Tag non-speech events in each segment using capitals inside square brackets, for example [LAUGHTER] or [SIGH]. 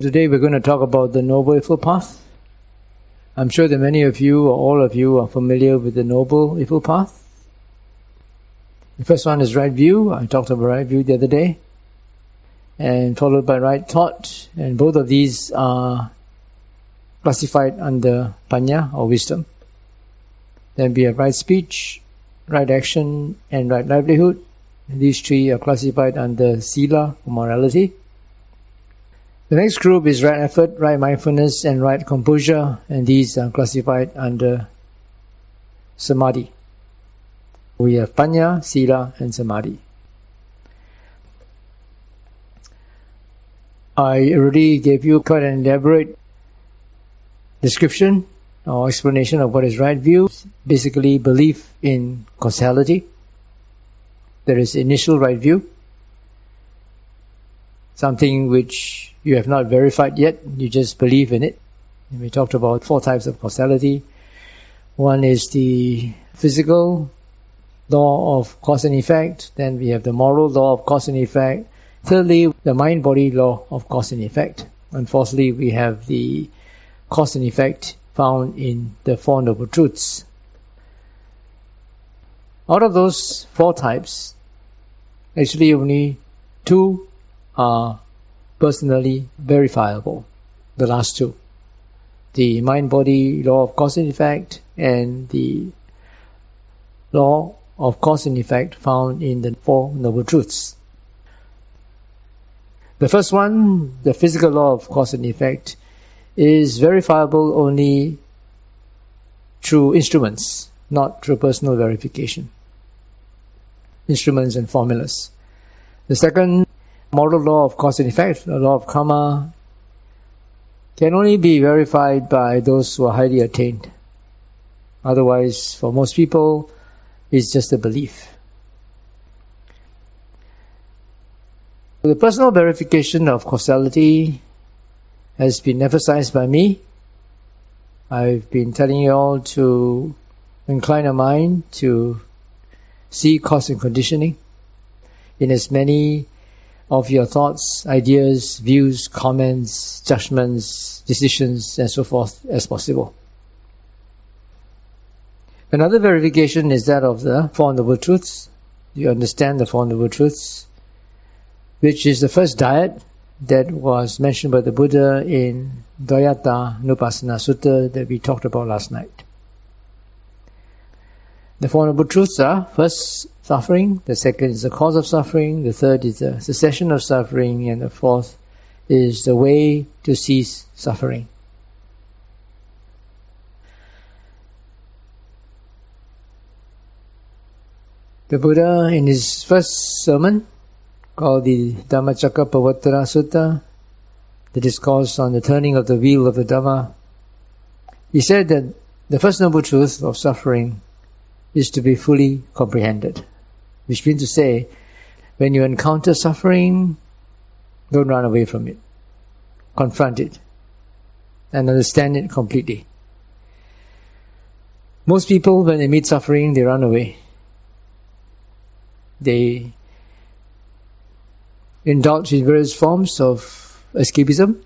Today we're going to talk about the Noble Eightfold Path. I'm sure that many of you or all of you are familiar with the Noble Eightfold Path. The first one is right view. I talked about right view the other day. And followed by right thought. And both of these are classified under Panya or wisdom. Then we have right speech, right action, and right livelihood. These three are classified under Sila or morality. The next group is right effort, right mindfulness, and right composure, and these are classified under Samadhi. We have Panya, Sila, and Samadhi. I already gave you quite an elaborate description or explanation of what is right view. Basically, belief in causality. There is initial right view, something which you have not verified yet, you just believe in it. And we talked about four types of causality. One is the physical law of cause and effect, then we have the moral law of cause and effect, thirdly, the mind body law of cause and effect, and fourthly, we have the cause and effect found in the Four Noble Truths. Out of those four types, actually only two are personally verifiable. The last two. The mind-body law of cause and effect and the law of cause and effect found in the Four Noble Truths. The first one, the physical law of cause and effect, is verifiable only through instruments, not through personal verification. Instruments and formulas. The second moral law of cause and effect, the law of karma, can only be verified by those who are highly attained. Otherwise, for most people, it's just a belief. The personal verification of causality has been emphasized by me. I've been telling you all to incline your mind to see cause and conditioning in as many of your thoughts, ideas, views, comments, judgments, decisions, and so forth as possible. Another verification is that of the Four Noble Truths. You understand the Four Noble Truths, which is the first dyad that was mentioned by the Buddha in Dvayatanupassana Sutta that we talked about last night. The Four Noble Truths are first suffering, the second is the cause of suffering, the third is the cessation of suffering, and the fourth is the way to cease suffering. The Buddha, in his first sermon, called the Dhammacakkappavattana Sutta, the discourse on the turning of the wheel of the Dhamma, he said that the first noble truth of suffering is to be fully comprehended. Which means to say, when you encounter suffering, don't run away from it. Confront it and understand it completely. Most people, when they meet suffering, they run away. They indulge in various forms of escapism.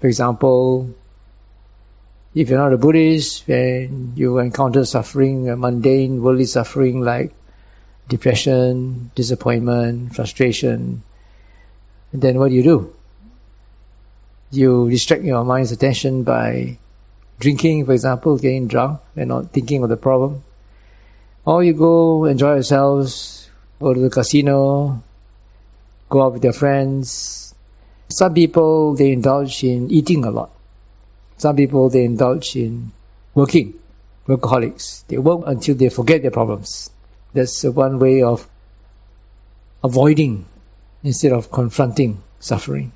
For example, if you're not a Buddhist and you encounter suffering, mundane, worldly suffering like depression, disappointment, frustration, then what do you do? You distract your mind's attention by drinking, for example, getting drunk and not thinking of the problem. Or you go enjoy yourselves, go to the casino, go out with your friends. Some people, they indulge in eating a lot. Some people, they indulge in working, workaholics. They work until they forget their problems. That's one way of avoiding instead of confronting suffering.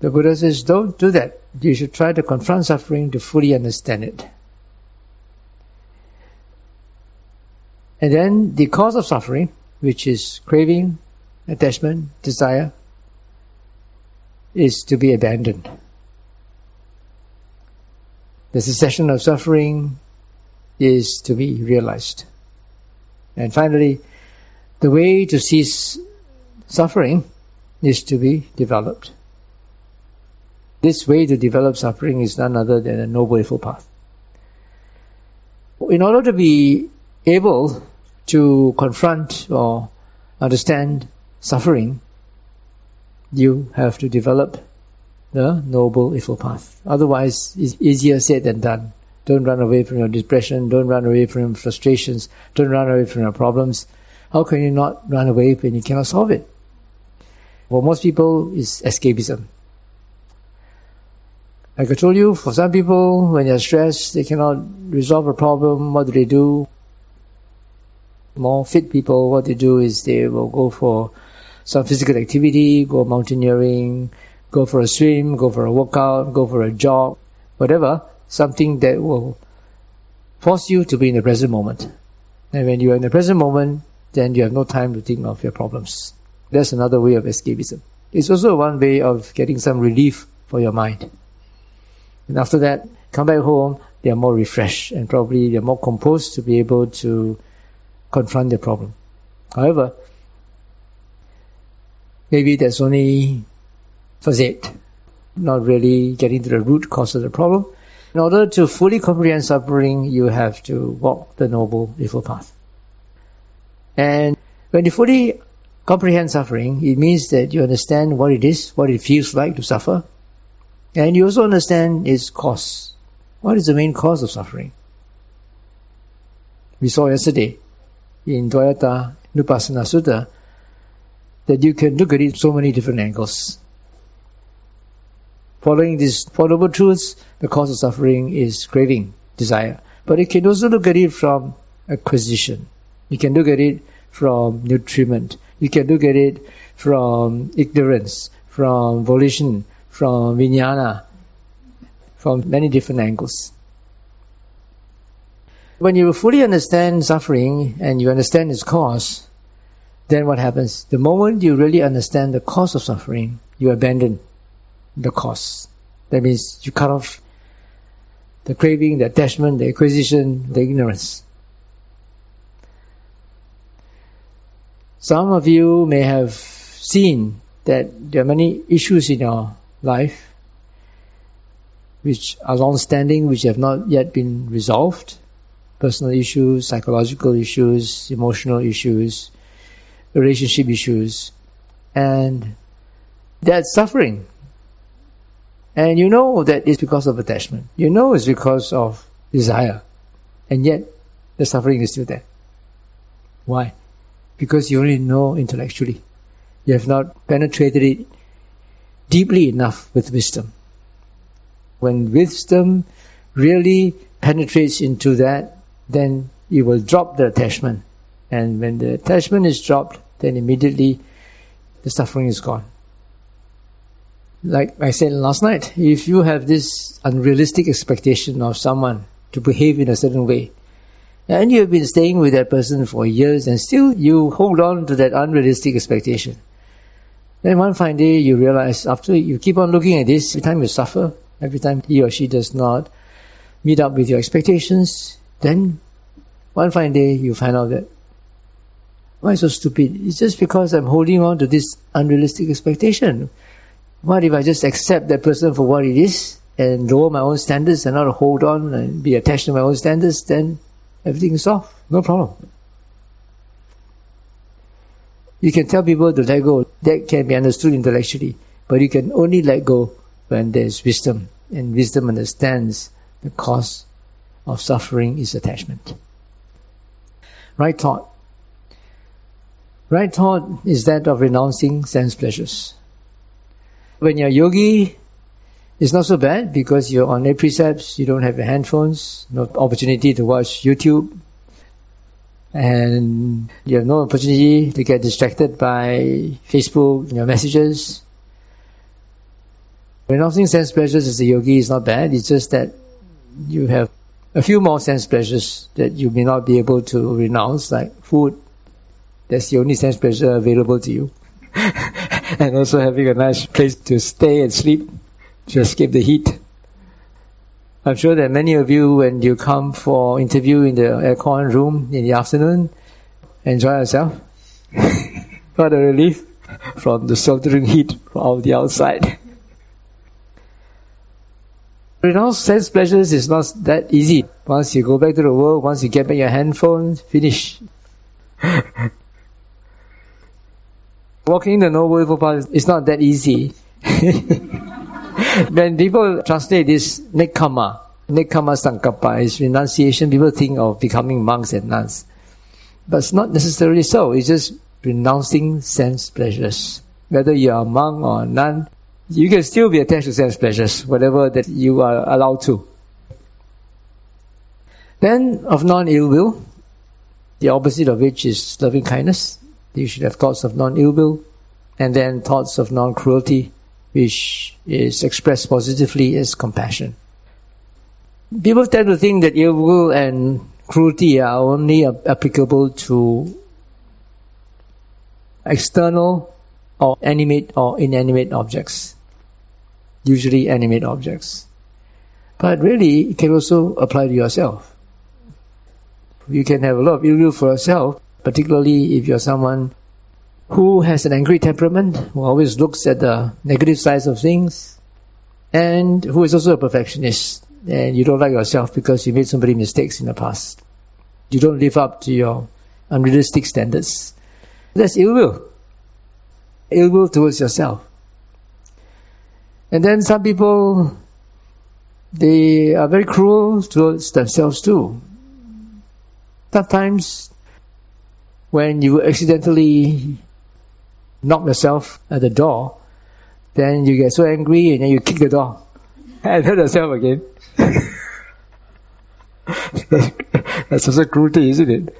The Buddha says, don't do that. You should try to confront suffering to fully understand it. And then the cause of suffering, which is craving, attachment, desire, is to be abandoned. The cessation of suffering is to be realized. And finally, the way to cease suffering is to be developed. This way to develop suffering is none other than a noble eightfold path. In order to be able to confront or understand suffering, you have to develop the noble eightfold path. Otherwise, it's easier said than done. Don't run away from your depression. Don't run away from your frustrations. Don't run away from your problems. How can you not run away when you cannot solve it? For most people, it's escapism. Like I told you, for some people, when they're stressed, they cannot resolve a problem. What do they do? More fit people, what they do is they will go for some physical activity, go mountaineering, go for a swim, go for a workout, go for a jog, whatever, something that will force you to be in the present moment. And when you are in the present moment, then you have no time to think of your problems. That's another way of escapism. It's also one way of getting some relief for your mind. And after that, come back home, they are more refreshed and probably they're more composed to be able to confront the problem. However, maybe that's only facade, not really getting to the root cause of the problem. In order to fully comprehend suffering, you have to walk the Noble Eightfold Path. And when you fully comprehend suffering, it means that you understand what it is, what it feels like to suffer, and you also understand its cause. What is the main cause of suffering? We saw yesterday in Dvayata Nupassana Sutta that you can look at it so many different angles. Following these Four Noble Truths, the cause of suffering is craving, desire. But you can also look at it from acquisition. You can look at it from nutriment. You can look at it from ignorance, from volition, from vijnana, from many different angles. When you fully understand suffering and you understand its cause, then what happens? The moment you really understand the cause of suffering, you abandon the cause. That means you cut off the craving, the attachment, the acquisition, the ignorance. Some of you may have seen that there are many issues in your life which are long-standing, which have not yet been resolved. Personal issues, psychological issues, emotional issues, relationship issues. And that's suffering. And you know that it's because of attachment. You know it's because of desire. And yet, the suffering is still there. Why? Because you only know intellectually. You have not penetrated it deeply enough with wisdom. When wisdom really penetrates into that, then you will drop the attachment. And when the attachment is dropped, then immediately the suffering is gone. Like I said last night, if you have this unrealistic expectation of someone to behave in a certain way, and you have been staying with that person for years and still you hold on to that unrealistic expectation, then one fine day you realize after you keep on looking at this, every time you suffer, every time he or she does not meet up with your expectations, then one fine day you find out that why so stupid? It's just because I'm holding on to this unrealistic expectation. What if I just accept that person for what it is and lower my own standards and not hold on and be attached to my own standards, then everything is off. No problem. You can tell people to let go. That can be understood intellectually. But you can only let go when there's wisdom. And wisdom understands the cause of suffering is attachment. Right thought. Right thought is that of renouncing sense pleasures. When you're a yogi, it's not so bad because you're on eight precepts, you don't have your handphones, no opportunity to watch YouTube, and you have no opportunity to get distracted by Facebook, and your messages. Renouncing sense pleasures as a yogi is not bad, it's just that you have a few more sense pleasures that you may not be able to renounce, like food. That's the only sense pleasure available to you. [LAUGHS] and also having a nice place to stay and sleep to escape the heat. I'm sure that many of you, when you come for interview in the aircon room in the afternoon, enjoy yourself. [LAUGHS] what a relief. from the sweltering heat of the outside. Renounce sense pleasures is not that easy. Once you go back to the world, once you get back your handphone, finish. [LAUGHS] Walking the Noble Eightfold Path is not that easy. [LAUGHS] when people translate this nekkhamma, nekkhamma sankappa is renunciation, people think of becoming monks and nuns. But it's not necessarily so. It's just renouncing sense pleasures. Whether you are a monk or a nun, you can still be attached to sense pleasures, whatever that you are allowed to. Then, of non-ill will, the opposite of which is loving kindness. You should have thoughts of non-ill will, and then thoughts of non-cruelty, which is expressed positively as compassion. People tend to think that ill will and cruelty are only applicable to external or animate or inanimate objects. Usually animate objects. But really, it can also apply to yourself. You can have a lot of ill will for yourself, particularly if you're someone who has an angry temperament, who always looks at the negative sides of things, and who is also a perfectionist, and you don't like yourself because you made so many mistakes in the past. You don't live up to your unrealistic standards. That's ill will. Ill will towards yourself. And then some people, they are very cruel towards themselves too. Sometimes, when you accidentally knock yourself at the door, then you get so angry and then you kick the door [LAUGHS] and hurt yourself again. [LAUGHS] That's also cruelty, isn't it?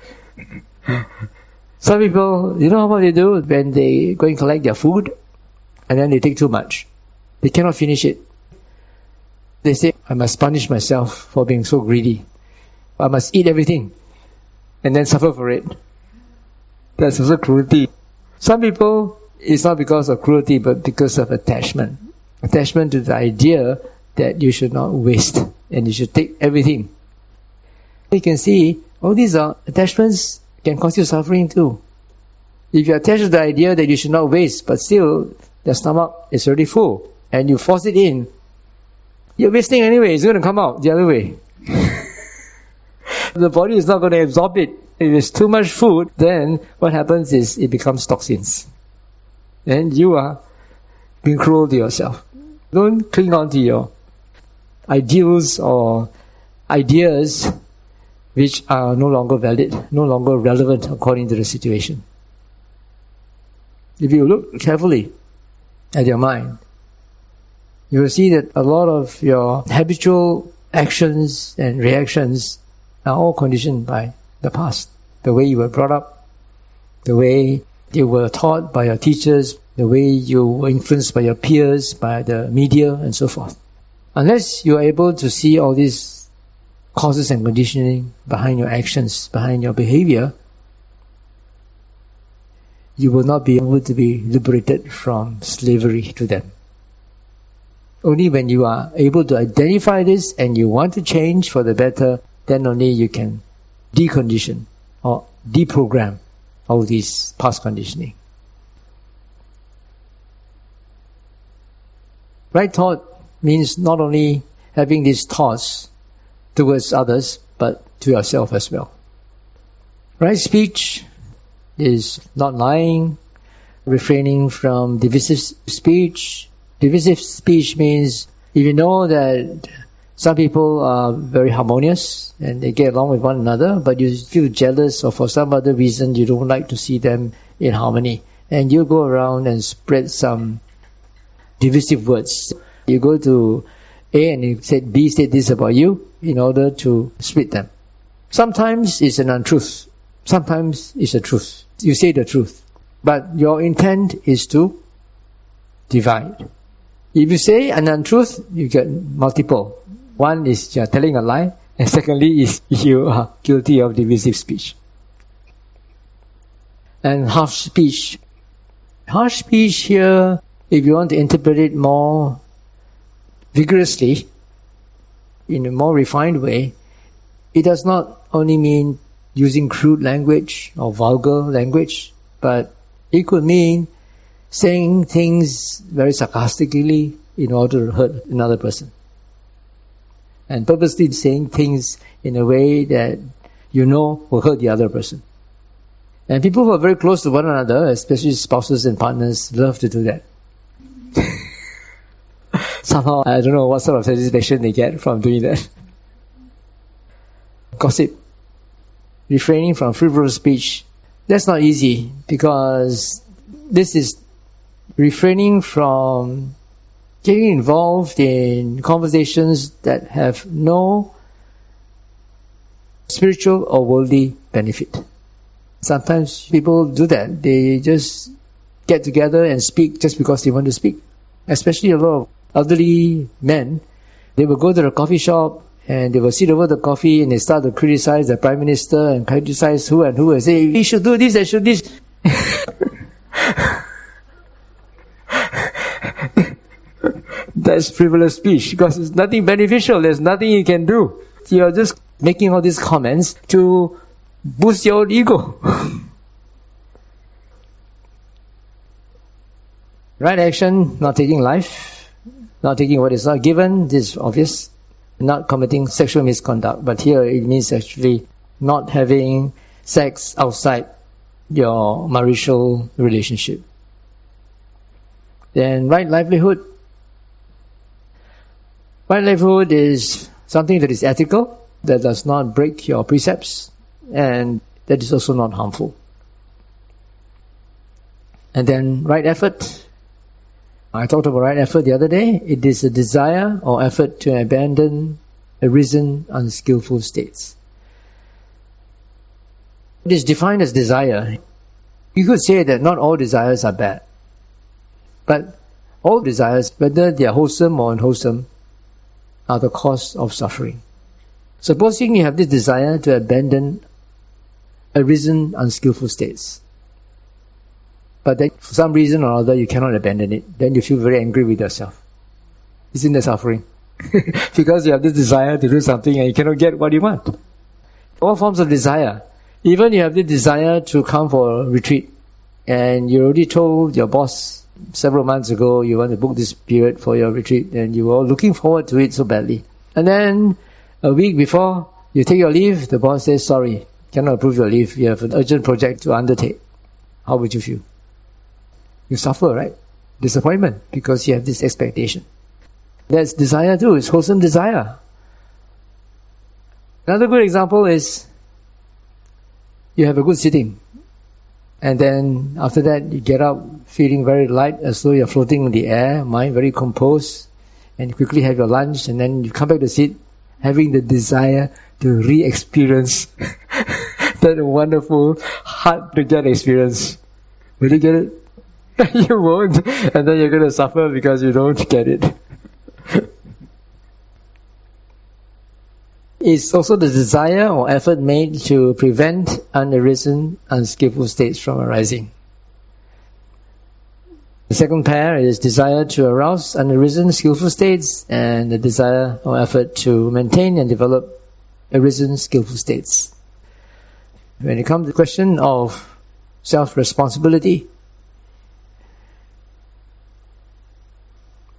Some people, you know what they do when they go and collect their food and then they take too much. They cannot finish it. They say, I must punish myself for being so greedy. I must eat everything and then suffer for it. That's also cruelty. Some people, it's not because of cruelty, but because of attachment. Attachment to the idea that you should not waste and you should take everything. You can see all these are attachments can cause you suffering too. If you attach to the idea that you should not waste, but still the stomach is already full, and you force it in, you're wasting anyway. It's going to come out the other way. [LAUGHS] the body is not going to absorb it. If it's too much food, then what happens is it becomes toxins. And you are being cruel to yourself. Don't cling on to your ideals or ideas which are no longer valid, no longer relevant according to the situation. If you look carefully at your mind, you will see that a lot of your habitual actions and reactions are all conditioned by the past. The way you were brought up, the way you were taught by your teachers, the way you were influenced by your peers, by the media, and so forth. Unless you are able to see all these causes and conditioning behind your actions, behind your behavior, you will not be able to be liberated from slavery to them. Only when you are able to identify this and you want to change for the better, then only you can decondition or deprogram all these past conditioning. Right thought means not only having these thoughts towards others, but to yourself as well. Right speech is not lying, refraining from divisive speech. Divisive speech means if you know that some people are very harmonious and they get along with one another, but you feel jealous or for some other reason you don't like to see them in harmony. And you go around and spread some divisive words. You go to A and you said B said this about you, in order to split them. Sometimes it's an untruth. Sometimes it's a truth. You say the truth. But your intent is to divide. If you say an untruth, you get multiple. One is you're telling a lie, and secondly is [LAUGHS] you are guilty of divisive speech. And harsh speech. Harsh speech here, if you want to interpret it more vigorously, in a more refined way, it does not only mean using crude language or vulgar language, but it could mean saying things very sarcastically in order to hurt another person. And purposely saying things in a way that you know will hurt the other person. And people who are very close to one another, especially spouses and partners, love to do that. [LAUGHS] Somehow, I don't know what sort of satisfaction they get from doing that. [LAUGHS] Gossip. Refraining from frivolous speech. That's not easy because this is refraining from getting involved in conversations that have no spiritual or worldly benefit. Sometimes people do that. They just get together and speak just because they want to speak. Especially a lot of elderly men, they will go to the coffee shop and they will sit over the coffee and they start to criticize the prime minister and criticize who and who and say, we should do this and should do this. That's frivolous speech because it's nothing beneficial. There's nothing you can do. You're just making all these comments to boost your own ego. [LAUGHS] right action, not taking life, not taking what is not given, this is obvious. Not committing sexual misconduct, but here it means actually not having sex outside your marital relationship. Then right livelihood. Right livelihood is something that is ethical, that does not break your precepts, and that is also not harmful. And then right effort. I talked about right effort the other day. It is a desire or effort to abandon arisen unskillful states. It is defined as desire. You could say that not all desires are bad. But all desires, whether they are wholesome or unwholesome, are the cause of suffering. Supposing you have this desire to abandon arisen unskillful states. But then for some reason or other you cannot abandon it. Then you feel very angry with yourself. Isn't that suffering? [LAUGHS] because you have this desire to do something and you cannot get what you want. All forms of desire. Even you have the desire to come for a retreat and you already told your boss several months ago you want to book this period for your retreat and you were looking forward to it so badly. And then a week before you take your leave, the boss says, sorry, cannot approve your leave. You have an urgent project to undertake. How would you feel? You suffer, right? Disappointment because you have this expectation. That's desire too. It's wholesome desire. Another good example is you have a good sitting. And then after that, you get up feeling very light as though you're floating in the air, mind very composed, and quickly have your lunch, and then you come back to sit, having the desire to re-experience [LAUGHS] that wonderful, hard to get experience. Will you get it? [LAUGHS] you won't, and then you're going to suffer because you don't get it. It's also the desire or effort made to prevent unarisen, unskillful states from arising. The second pair is desire to arouse unarisen, skillful states, and the desire or effort to maintain and develop arisen, skillful states. When it comes to the question of self-responsibility,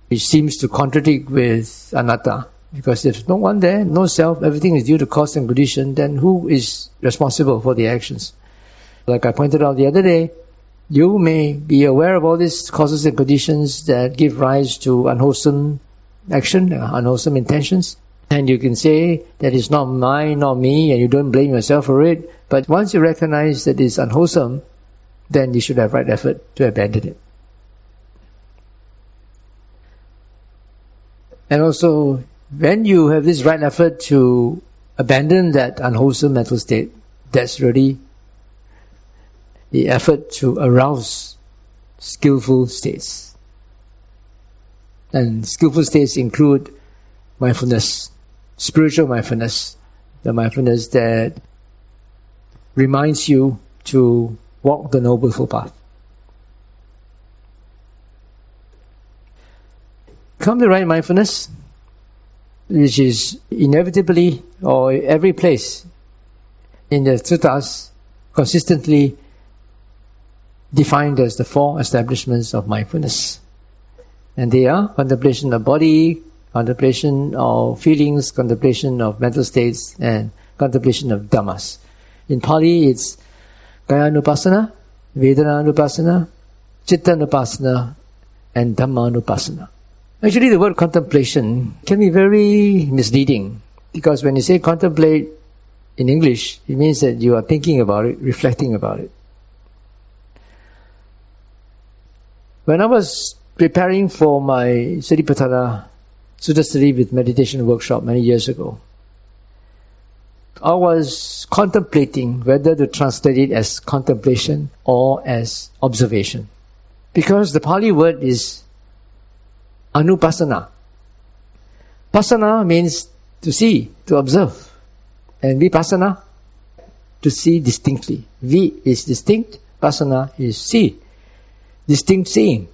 which seems to contradict with anatta, because if no one there, no self, everything is due to cause and condition, then who is responsible for the actions? Like I pointed out the other day, you may be aware of all these causes and conditions that give rise to unwholesome action, unwholesome intentions. And you can say that it's not mine, not me, and you don't blame yourself for it. But once you recognize that it's unwholesome, then you should have right effort to abandon it. And also, when you have this right effort to abandon that unwholesome mental state, that's really the effort to arouse skillful states. And skillful states include mindfulness, spiritual mindfulness, the mindfulness that reminds you to walk the Noble Path. Come to right mindfulness, which is inevitably or every place in the suttas consistently defined as the four establishments of mindfulness. And they are contemplation of body, contemplation of feelings, contemplation of mental states, and contemplation of dhammas. In Pali, it's Kayanupassana, Vedananupassana, Chittanupassana, and Dhammanupassana. Actually, the word contemplation can be very misleading because when you say contemplate in English, it means that you are thinking about it, reflecting about it. When I was preparing for my Satipatthana Sutta study with meditation workshop many years ago, I was contemplating whether to translate it as contemplation or as observation. Because the Pali word is anupassana. Pasana means to see, to observe. And vipassana, to see distinctly. V is distinct, pasana is see. Distinct seeing.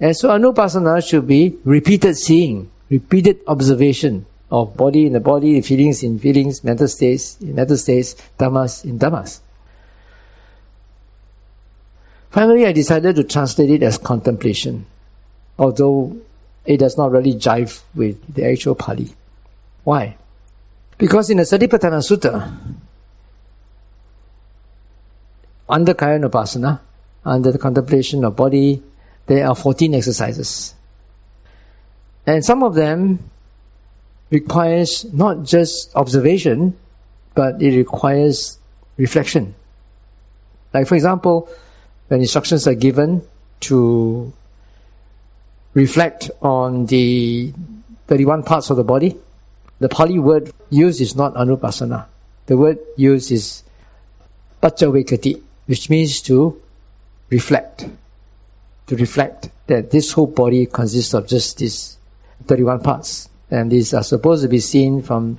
And so anupassana should be repeated seeing, repeated observation of body in the body, feelings in feelings, mental states in mental states, dhammas in dhammas. Finally, I decided to translate it as contemplation, although it does not really jive with the actual Pali. Why? Because in the Satipatthana Sutta, under Kayanupassana, under the contemplation of body, there are 14 exercises. And some of them requires not just observation, but it requires reflection. Like for example, when instructions are given to reflect on the 31 parts of the body, the Pali word used is not anupassana. The word used is paccavekkhati, which means to reflect. To reflect that this whole body consists of just these 31 parts. And these are supposed to be seen from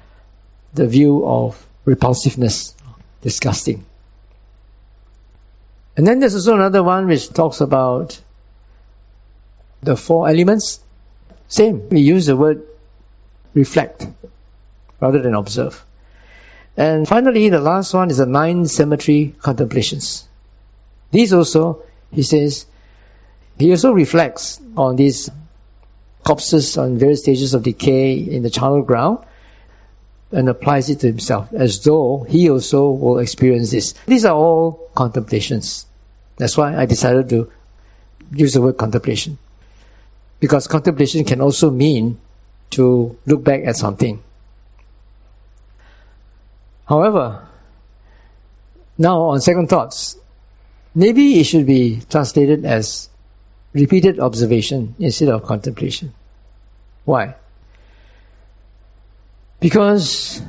the view of repulsiveness, disgusting. And then there's also another one which talks about the four elements. Same, we use the word reflect rather than observe. And finally, the last one is the nine cemetery contemplations. These also, he says, he also reflects on these corpses on various stages of decay in the charnel ground and applies it to himself as though he also will experience this. These are all contemplations. That's why I decided to use the word contemplation. Because contemplation can also mean to look back at something. However, now on second thoughts, maybe it should be translated as repeated observation instead of contemplation. Why? Because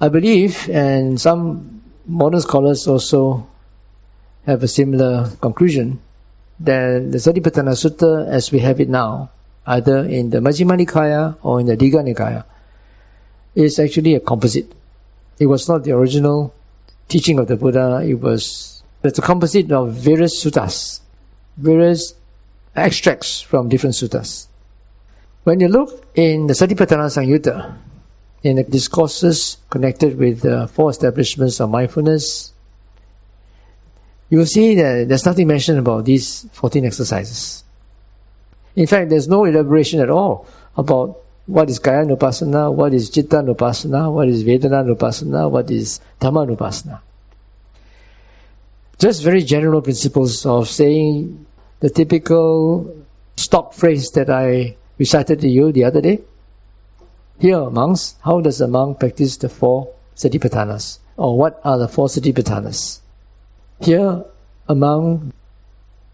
I believe, and some modern scholars also have a similar conclusion, that the Satipatthana Sutta as we have it now, either in the Majjhima Nikaya or in the Digha Nikaya, is actually a composite. It was not the original teaching of the Buddha, it was it's a composite of various suttas various extracts from different suttas. When you look in the Satipatthana Samyutta, in the discourses connected with the four establishments of mindfulness, you will see that there's nothing mentioned about these 14 exercises. In fact, there's no elaboration at all about what is Kayanupassana, what is Chittanupassana, what is Vedananupassana, what is Dhammanupassana just very general principles of saying the typical stock phrase that I recited to you the other day. Here, monks, how does a monk practice the four satipatthanas? Or what are the four satipatthanas? Here, a monk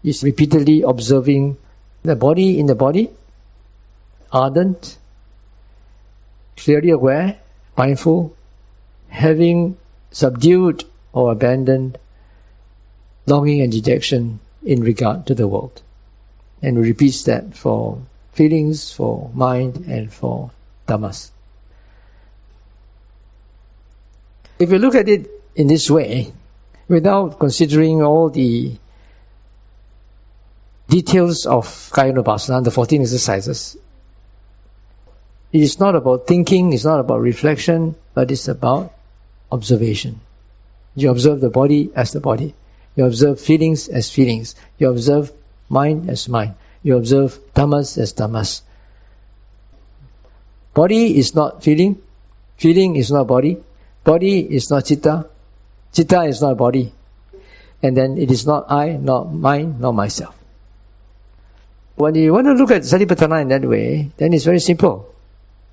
is repeatedly observing the body in the body, ardent, clearly aware, mindful, having subdued or abandoned longing and dejection in regard to the world. And repeats that for feelings, for mind, and for dhammas. If you look at it in this way, without considering all the details of Kayanupassana, the 14 exercises, it is not about thinking, it's not about reflection, but it's about observation. You observe the body as the body. You observe feelings as feelings. You observe mind as mind. You observe dhammas as dhammas. Body is not feeling. Feeling is not body. Body is not chitta. Chitta is not a body. And then it is not I, not mine, not myself. When you want to look at Satipatthana in that way, then it's very simple.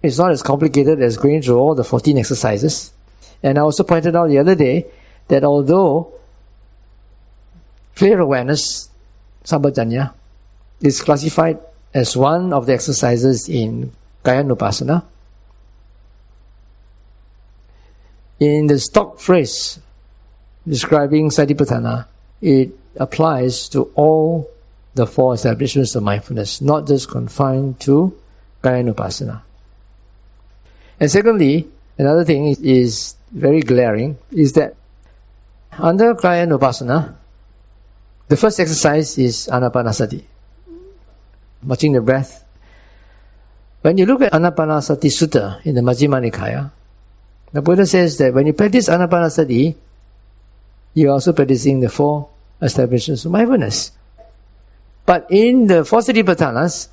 It's not as complicated as going through all the 14 exercises. And I also pointed out the other day that although clear awareness, sampajanya, is classified as one of the exercises in Kayanupassana, in the stock phrase describing Satipatthana, it applies to all the four establishments of mindfulness, not just confined to Kayanupassana. And secondly, another thing is, is very glaring, is that under Kayanupassana, the first exercise is Anapanasati, watching the breath. When you look at Anapanasati Sutta in the Majjhima Nikaya, the Buddha says that when you practice Anapanasati, you are also practicing the four establishments of mindfulness. But in the four satipatthanas,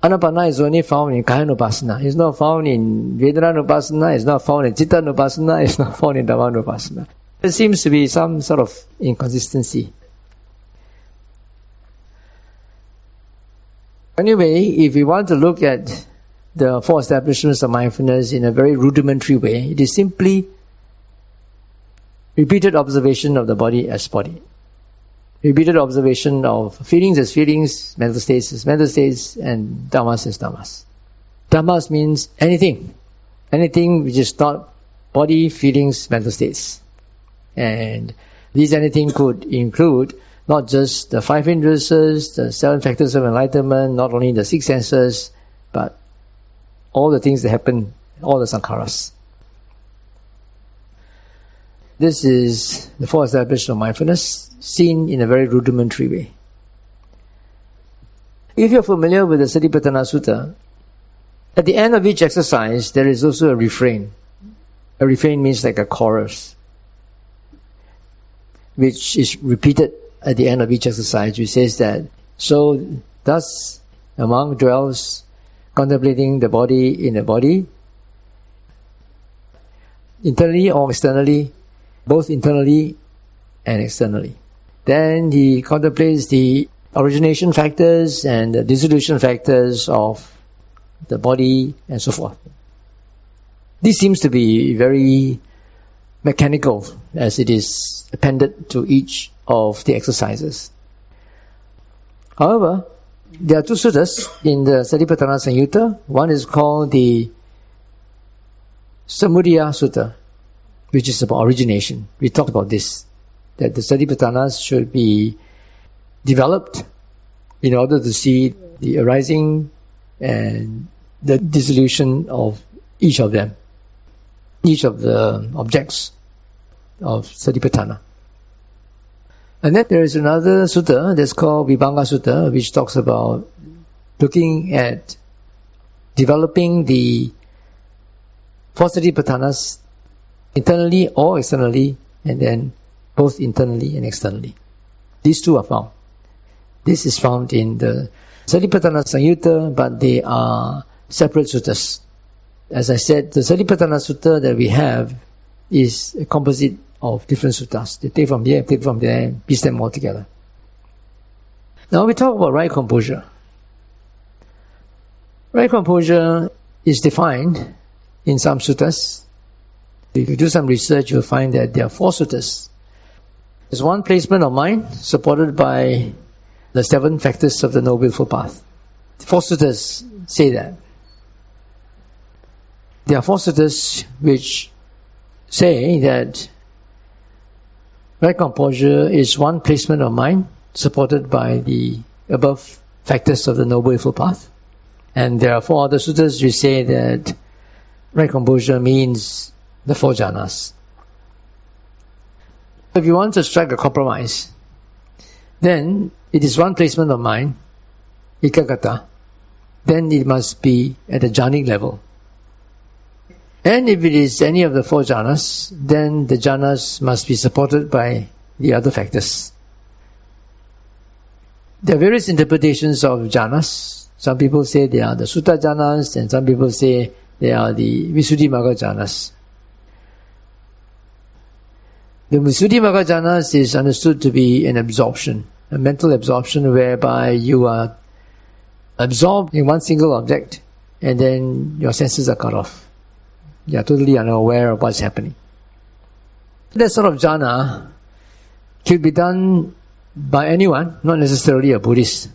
Anapana is only found in Kayanupassana. It's not found in Vedananupassana, it's not found in Chittanupassana, it's not found in Dhammanupassana. There seems to be some sort of inconsistency. Anyway, if we want to look at the four establishments of mindfulness in a very rudimentary way, it is simply repeated observation of the body as body. Repeated observation of feelings as feelings, mental states as mental states, and dhammas as dhammas. Dhammas means anything. Anything which is not body, feelings, mental states. And these anything could include not just the five indriyases, the seven factors of enlightenment, not only the six senses, but all the things that happen, all the sankharas. This is the four establishment of mindfulness, seen in a very rudimentary way. If you're familiar with the Satipatthana Sutta, at the end of each exercise, there is also a refrain. A refrain means like a chorus, which is repeated at the end of each exercise, which says that, so thus a monk dwells contemplating the body in the body, internally or externally, both internally and externally. Then he contemplates the origination factors and the dissolution factors of the body and so forth. This seems to be very mechanical as it is appended to each of the exercises. However, there are two suttas in the Satipatthana Samyutta. One is called the Samudaya Sutta, which is about origination. We talked about this, that the satipatthanas should be developed in order to see the arising and the dissolution of each of them, each of the objects of satipatthana. And then there is another sutta that's called Vibhanga Sutta, which talks about looking at developing the four satipatthanas internally or externally, and then both internally and externally. These two are found. This is found in the Satipatthana but they are separate suttas. As I said, the Satipatthana Sutta that we have is a composite of different suttas. They take from here, take from there, piece them all together. Now we talk about right composure. Right composure is defined in some suttas if you do some research, you'll find that there are four suttas. There's one placement of mind supported by the seven factors of the Noble Eightfold Path. Four suttas say that. There are four suttas which say that right composure is one placement of mind supported by the above factors of the Noble Eightfold Path. And there are four other suttas which say that right composure means the four jhanas. If you want to strike a compromise, then it is one placement of mind, ekaggata, then it must be at the jhanic level. And if it is any of the four jhanas, then the jhanas must be supported by the other factors. There are various interpretations of jhanas. Some people say they are the sutta jhanas, and some people say they are the Visuddhimagga jhanas. The Visuddhimagga jhanas is understood to be an absorption, a mental absorption whereby you are absorbed in one single object and then your senses are cut off. You are totally unaware of what's happening. That sort of jhana could be done by anyone, not necessarily a Buddhist.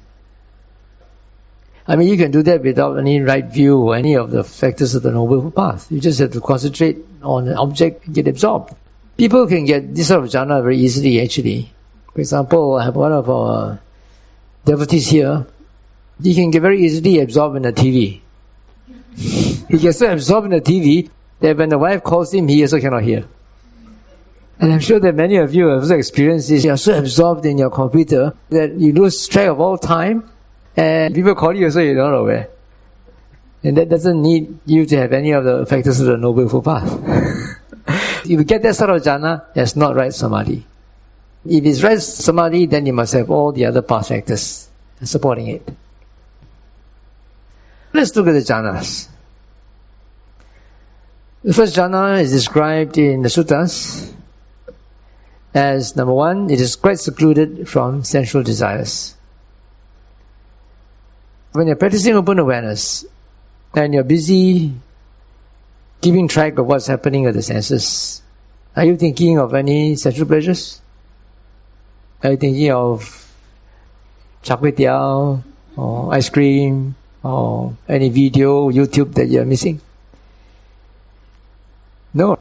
I mean, you can do that without any right view or any of the factors of the Noble Path. You just have to concentrate on an object and get absorbed. People can get this sort of jhana very easily, actually. For example, I have one of our devotees here. He can get very easily absorbed in the TV. [LAUGHS] he gets so absorbed in the TV that when the wife calls him, he also cannot hear. And I'm sure that many of you have also experienced this. You're so absorbed in your computer that you lose track of all time and people call you so you're not aware. And that doesn't need you to have any of the factors of the Noble Path. [LAUGHS] if you get that sort of jhana, that's not right samadhi. If it's right samadhi, then you must have all the other path factors supporting it. Let's look at the jhanas. The first jhana is described in the suttas as number one, it is quite secluded from sensual desires. When you're practicing open awareness and you're busy keeping track of what's happening with the senses, are you thinking of any sensual pleasures? Are you thinking of char or ice cream or any video, YouTube that you're missing? No.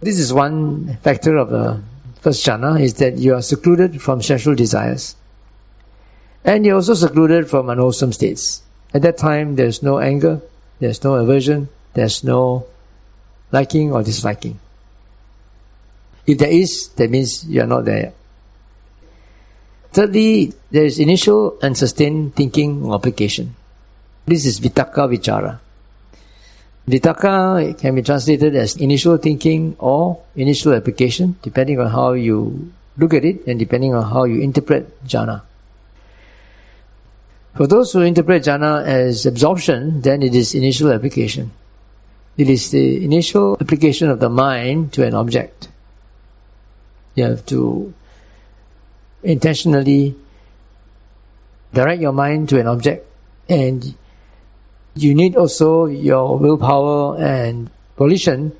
This is one factor of the first jhana is that you are secluded from sensual desires. And you're also secluded from unwholesome states. At that time, there's no anger, there's no aversion, there's no liking or disliking. If there is, that means you're not there. Thirdly, there is initial and sustained thinking or application. This is vitakka vichara. Vitakka can be translated as initial thinking or initial application, depending on how you look at it and depending on how you interpret jhana. For those who interpret jhana as absorption, then it is initial application. It is the initial application of the mind to an object. You have to intentionally direct your mind to an object and you need also your willpower and volition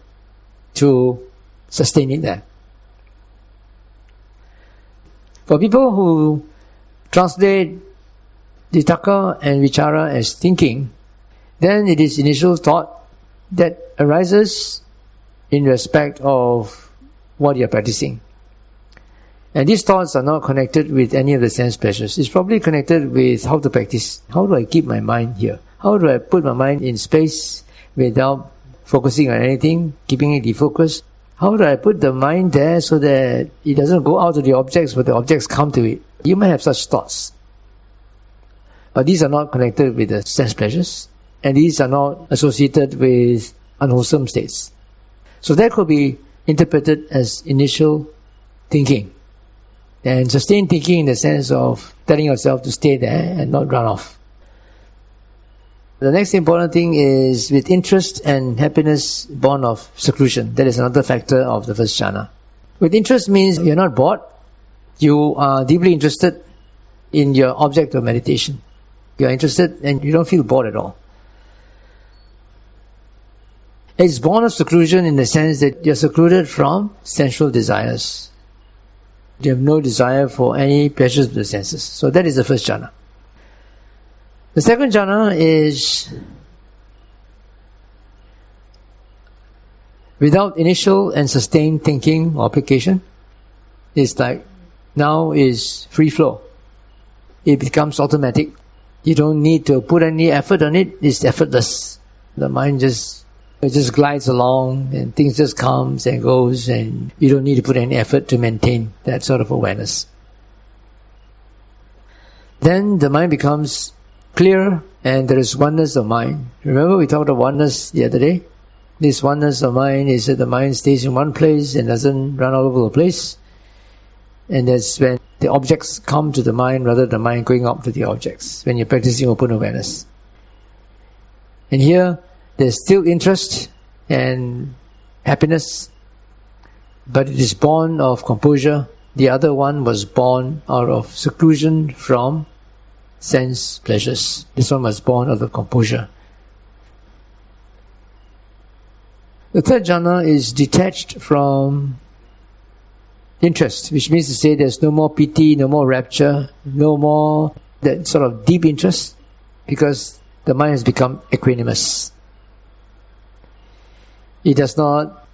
to sustain it there. For people who translate vitakka and vichara as thinking, then it is initial thought that arises in respect of what you're practicing. And these thoughts are not connected with any of the sense pleasures. It's probably connected with how to practice. How do I keep my mind here? How do I put my mind in space without focusing on anything, keeping it defocused? How do I put the mind there so that it doesn't go out to the objects, but the objects come to it? You may have such thoughts. But these are not connected with the sense pleasures, and these are not associated with unwholesome states. So that could be interpreted as initial thinking. And sustained thinking in the sense of telling yourself to stay there and not run off. The next important thing is with interest and happiness born of seclusion. That is another factor of the first jhana. With interest means you're not bored. You are deeply interested in your object of meditation you're interested and you don't feel bored at all. It's born of seclusion in the sense that you're secluded from sensual desires. You have no desire for any pleasures of the senses. So that is the first jhana. The second jhana is without initial and sustained thinking or application. It's like now is free flow. It becomes automatic. You don't need to put any effort on it. It's effortless. The mind just it just glides along and things just comes and goes and you don't need to put any effort to maintain that sort of awareness. Then the mind becomes clear and there is oneness of mind. Remember we talked about oneness the other day? This oneness of mind is that the mind stays in one place and doesn't run all over the place. And that's when the objects come to the mind rather than the mind going up to the objects, when you're practicing open awareness. And here, there's still interest and happiness, but it is born of composure. The other one was born out of seclusion from sense pleasures. This one was born out of composure. The third jhana is detached from interest, which means to say there's no more piti, no more rapture, no more that sort of deep interest, because the mind has become equanimous. It does not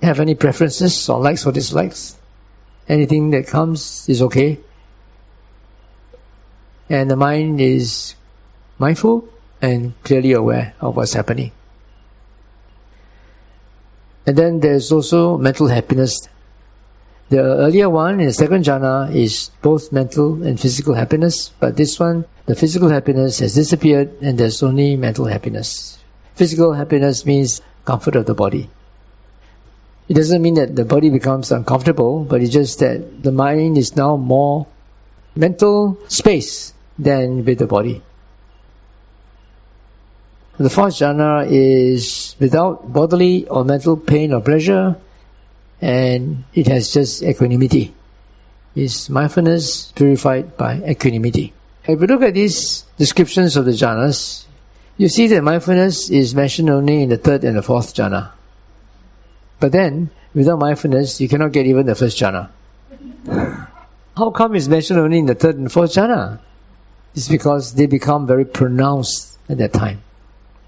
have any preferences or likes or dislikes. Anything that comes is okay. And the mind is mindful and clearly aware of what's happening. And then there's also mental happiness. The earlier one in the second jhana is both mental and physical happiness, but this one, the physical happiness has disappeared and there's only mental happiness. Physical happiness means comfort of the body. It doesn't mean that the body becomes uncomfortable, but it's just that the mind is now more mental space than with the body. The fourth jhana is without bodily or mental pain or pleasure, and it has just equanimity. It's mindfulness purified by equanimity. If we look at these descriptions of the jhanas, you see that mindfulness is mentioned only in the third and the fourth jhana. But then, without mindfulness, you cannot get even the first jhana. [LAUGHS] How come it's mentioned only in the third and fourth jhana? It's because they become very pronounced at that time.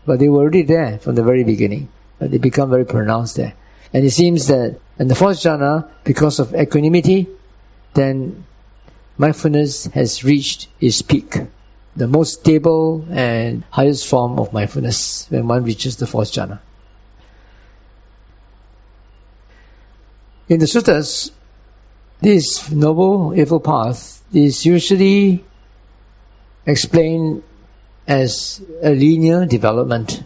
But they were already there from the very beginning. But they become very pronounced there. And it seems that in the fourth jhana, because of equanimity, then mindfulness has reached its peak. The most stable and highest form of mindfulness when one reaches the fourth jhana. In the suttas, this noble Eightfold path is usually explained as a linear development.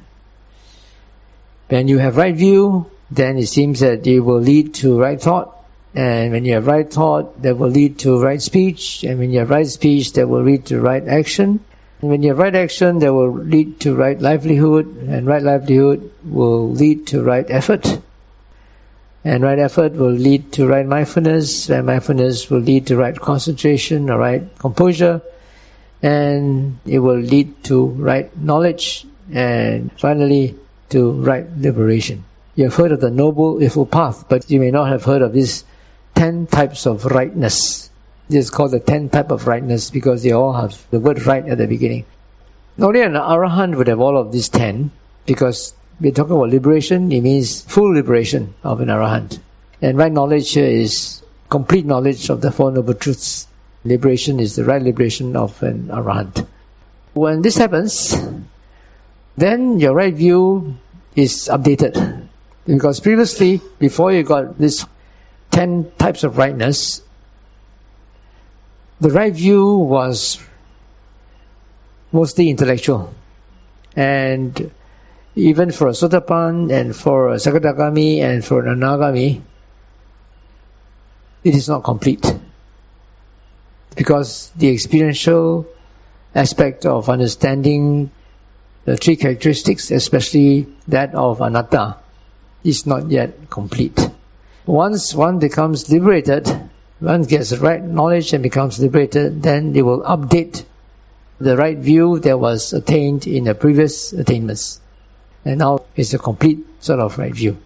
When you have right view, then it seems that it will lead to right thought. And when you have right thought, that will lead to right speech. And when you have right speech, that will lead to right action. And when you have right action, that will lead to right livelihood. And right livelihood will lead to right effort. And right effort will lead to right mindfulness. And mindfulness will lead to right concentration or right composure. And it will lead to right knowledge. And finally, to right liberation. You have heard of the Noble Eightfold Path, but you may not have heard of these ten types of rightness. This is called the ten type of rightness because they all have the word right at the beginning. Only an arahant would have all of these ten because we're talking about liberation, it means full liberation of an arahant. And right knowledge here is complete knowledge of the Four Noble Truths. Liberation is the right liberation of an arahant. When this happens, then your right view is updated. Because previously, before you got these ten types of rightness, the right view was mostly intellectual. And even for a Sotapan and for a Sakadagami and for an Anagami, it is not complete. Because the experiential aspect of understanding the three characteristics, especially that of anatta, is not yet complete. Once one becomes liberated, one gets the right knowledge and becomes liberated, then they will update the right view that was attained in the previous attainments. And now it's a complete sort of right view.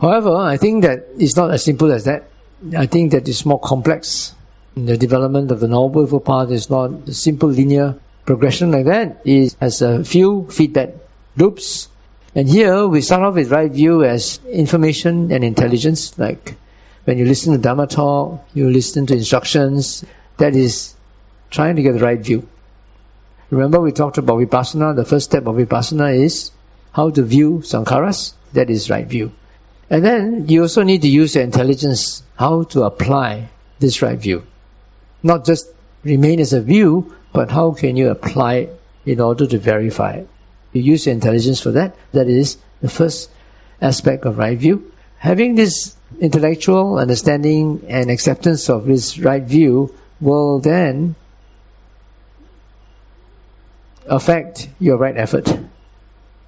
However, I think that it's not as simple as that. I think that it's more complex. The development of the Noble Path is not a simple linear progression like that. It has a few feedback loops and here we start off with right view as information and intelligence, like when you listen to Dharma talk, you listen to instructions, that is trying to get the right view. Remember we talked about vipassana, the first step of vipassana is how to view sankharas, that is right view. And then you also need to use your intelligence, how to apply this right view. Not just remain as a view, but how can you apply it in order to verify it. You use your intelligence for that. That is the first aspect of right view. having this intellectual understanding and acceptance of this right view will then affect your right effort.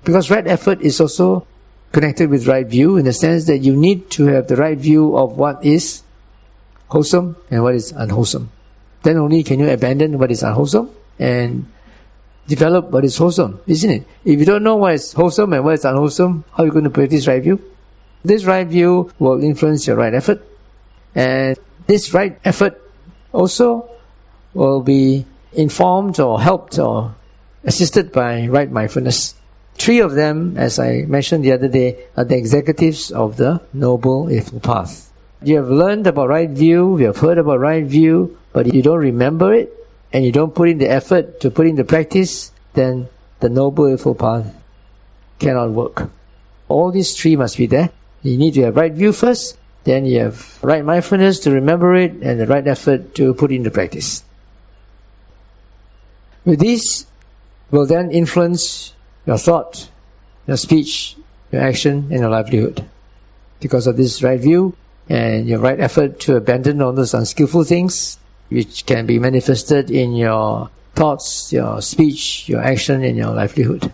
Because right effort is also connected with right view in the sense that you need to have the right view of what is wholesome and what is unwholesome. Then only can you abandon what is unwholesome and develop what is wholesome, isn't it? If you don't know what is wholesome and what is unwholesome, how are you going to practice right view? This right view will influence your right effort. And this right effort also will be informed or helped or assisted by right mindfulness. Three of them, as I mentioned the other day, are the executives of the Noble Path. You have learned about right view, you have heard about right view, but you don't remember it, and you don't put in the effort to put in the practice, then the Noble Eightfold Path cannot work. All these three must be there. You need to have right view first, then you have right mindfulness to remember it, and the right effort to put in the practice. With this, will then influence your thought, your speech, your action, and your livelihood. Because of this right view and your right effort to abandon all those unskillful things, which can be manifested in your thoughts, your speech, your action, and your livelihood.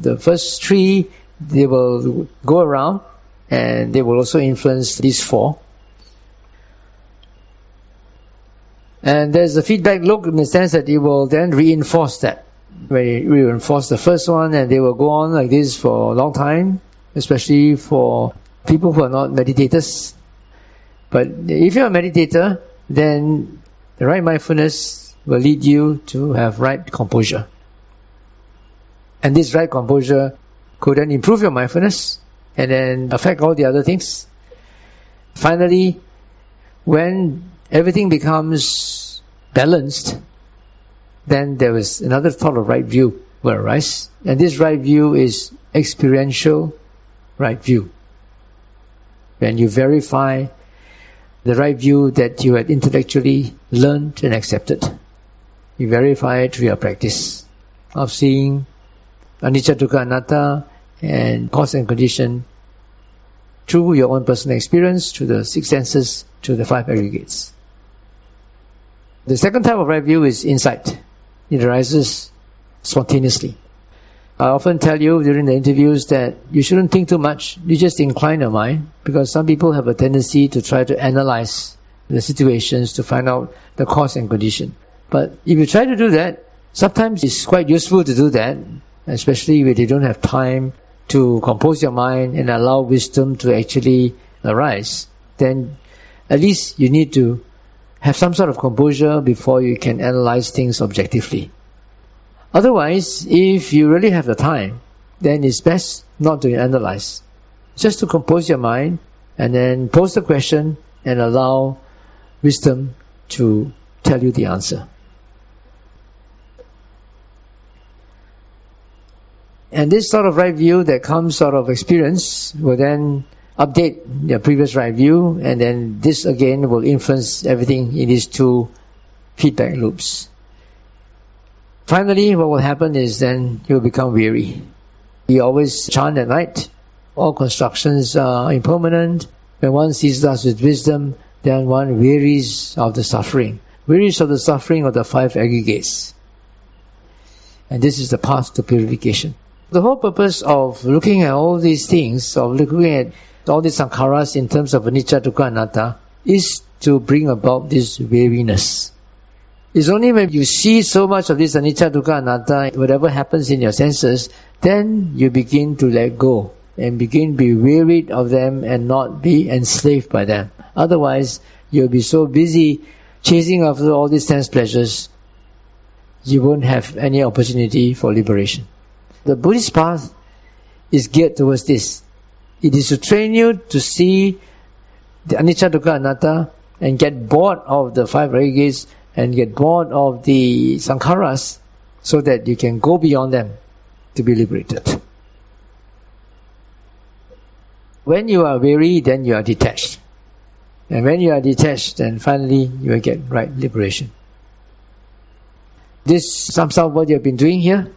The first three, they will go around and they will also influence these four. And there's a feedback loop in the sense that it will then reinforce that we reinforce the first one and they will go on like this for a long time, especially for people who are not meditators. But if you're a meditator, then the right mindfulness will lead you to have right composure. And this right composure could then improve your mindfulness and then affect all the other things. Finally, when everything becomes balanced, then there is another thought of right view will arise. And this right view is experiential right view. When you verify the right view that you had intellectually learned and accepted, you verify it through your practice of seeing anicca dukkha anatta and cause and condition through your own personal experience, through the six senses, through the five aggregates. The second type of right view is insight. It arises spontaneously. I often tell you during the interviews that you shouldn't think too much. You just incline your mind because some people have a tendency to try to analyze the situations to find out the cause and condition. But if you try to do that, sometimes it's quite useful to do that, especially when you don't have time to compose your mind and allow wisdom to actually arise. Then at least you need to have some sort of composure before you can analyze things objectively. Otherwise, if you really have the time, then it's best not to analyze. Just to compose your mind and then pose the question and allow wisdom to tell you the answer. And this sort of right view that comes out of experience will then update your previous right view, and then this again will influence everything in these two feedback loops. Finally, what will happen is then you'll become weary. You always chant at night. All constructions are impermanent. When one sees us with wisdom, then one wearies of the suffering. Wearies of the suffering of the five aggregates. And this is the path to purification. The whole purpose of looking at all these things, of looking at all these sankharas in terms of anicca, dukkha, anatta, is to bring about this weariness. It's only when you see so much of this anicca, dukkha, anatta, whatever happens in your senses, then you begin to let go and begin to be wearied of them and not be enslaved by them. Otherwise, you'll be so busy chasing after all these sense pleasures, you won't have any opportunity for liberation. The Buddhist path is geared towards this. It is to train you to see the anicca, dukkha, anatta and get bored of the five aggregates and get bored of the sankharas so that you can go beyond them to be liberated. When you are weary, then you are detached. And when you are detached, then finally you will get right liberation. This sums up what you have been doing here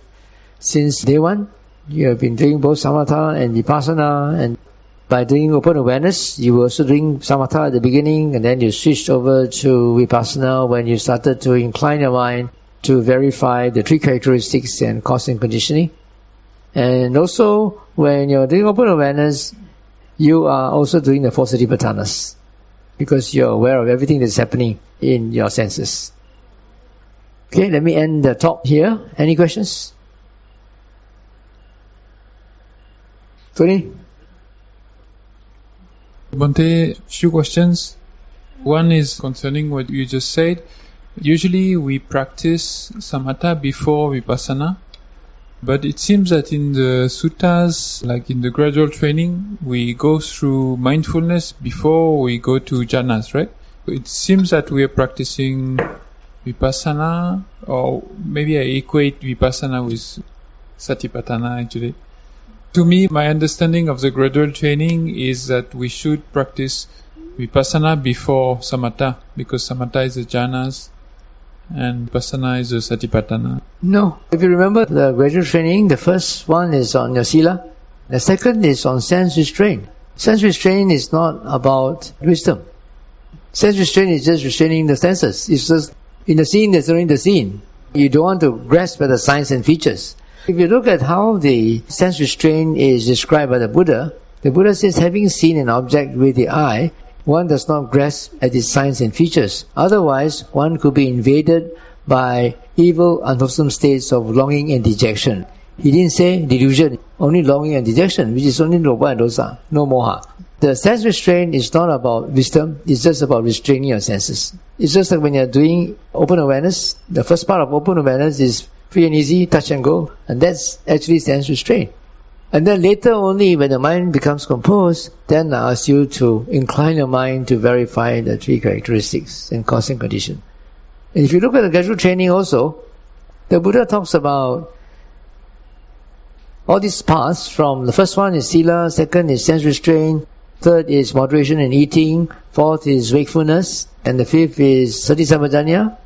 since day one you have been doing both samatha and vipassana and by doing open awareness, you were also doing samatha at the beginning, and then you switched over to vipassana when you started to incline your mind to verify the three characteristics and cause and conditioning. And also, when you're doing open awareness, you are also doing the four satipatthanas because you're aware of everything that's happening in your senses. Okay, let me end the talk here. Any questions? Tony? Bhante, few questions. One is concerning what you just said. Usually we practice samatha before vipassana, but it seems that in the suttas, like in the gradual training, we go through mindfulness before we go to jhanas, right? It seems that we are practicing vipassana, or maybe I equate vipassana with satipatthana actually. To me, my understanding of the gradual training is that we should practice vipassana before samatha, because samatha is the jhanas and vipassana is the satipatthana. No. If you remember the gradual training, the first one is on your sila, the second is on sense restraint. Sense restraint is not about wisdom. Sense restraint is just restraining the senses. It's just in the scene, there's only the scene. You don't want to grasp at the signs and features. If you look at how the sense restraint is described by the Buddha, the Buddha says having seen an object with the eye, one does not grasp at its signs and features. Otherwise, one could be invaded by evil, unwholesome states of longing and dejection. He didn't say delusion, only longing and dejection, which is only lobha and dosa, no moha. The sense restraint is not about wisdom, it's just about restraining your senses. It's just like when you're doing open awareness, the first part of open awareness is free and easy, touch and go, and that's actually sense restraint. And then later only when the mind becomes composed, then I ask you to incline your mind to verify the three characteristics and cause and condition. And if you look at the gradual training also, the Buddha talks about all these paths from the first one is sila, second is sense restraint, third is moderation in eating, fourth is wakefulness, and the fifth is sati sampajanya,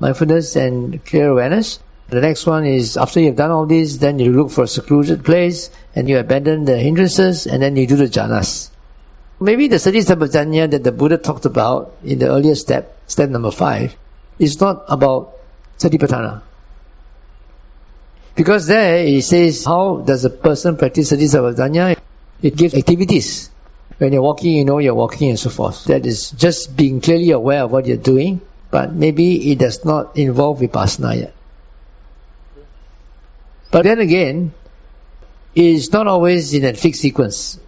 mindfulness and clear awareness. The next one is after you've done all this, then you look for a secluded place and you abandon the hindrances and then you do the jhanas. Maybe the sati sampajanya that the Buddha talked about in the earlier step, step number five, is not about satipatthana. Because there he says, how does a person practice sati sampajanya? It gives activities. When you're walking, you know you're walking and so forth. That is just being clearly aware of what you're doing, but maybe it does not involve vipassana yet. But then again, it's not always in a fixed sequence.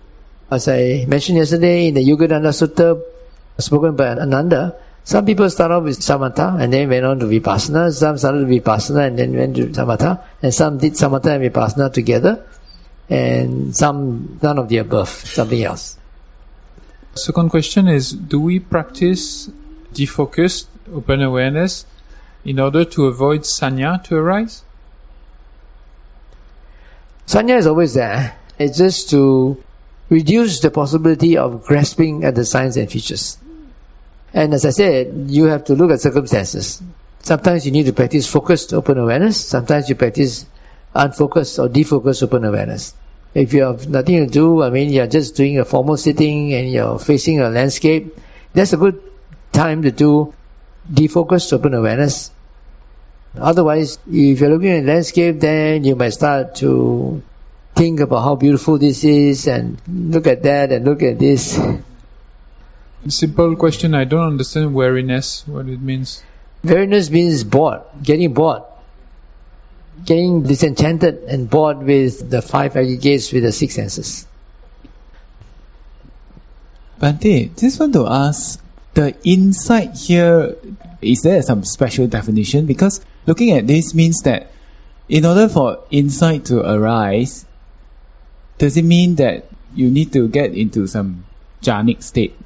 As I mentioned yesterday in the Yuganaddha Sutta spoken by Ananda, some people start off with samatha and then went on to vipassana. Some started with vipassana and then went to samatha. And some did samatha and vipassana together. And some, none of the above, something else. Second question is, do we practice defocused open awareness in order to avoid sanya to arise? Sanya is always there. It's just to reduce the possibility of grasping at the signs and features. And as I said, you have to look at circumstances. Sometimes you need to practice focused open awareness. Sometimes you practice unfocused or defocused open awareness. If you have nothing to do, I mean, you're just doing a formal sitting and you're facing a landscape, that's a good time to do defocused open awareness. Otherwise, if you're looking at landscape, then you might start to think about how beautiful this is and look at that and look at this. Simple question, I don't understand weariness, what it means. Weariness means bored, getting bored. Getting disenchanted and bored with the five aggregates with the six senses. Bhante, just want to ask, the insight here, is there some special definition? Because looking at this means that in order for insight to arise, does it mean that you need to get into some jhanic state?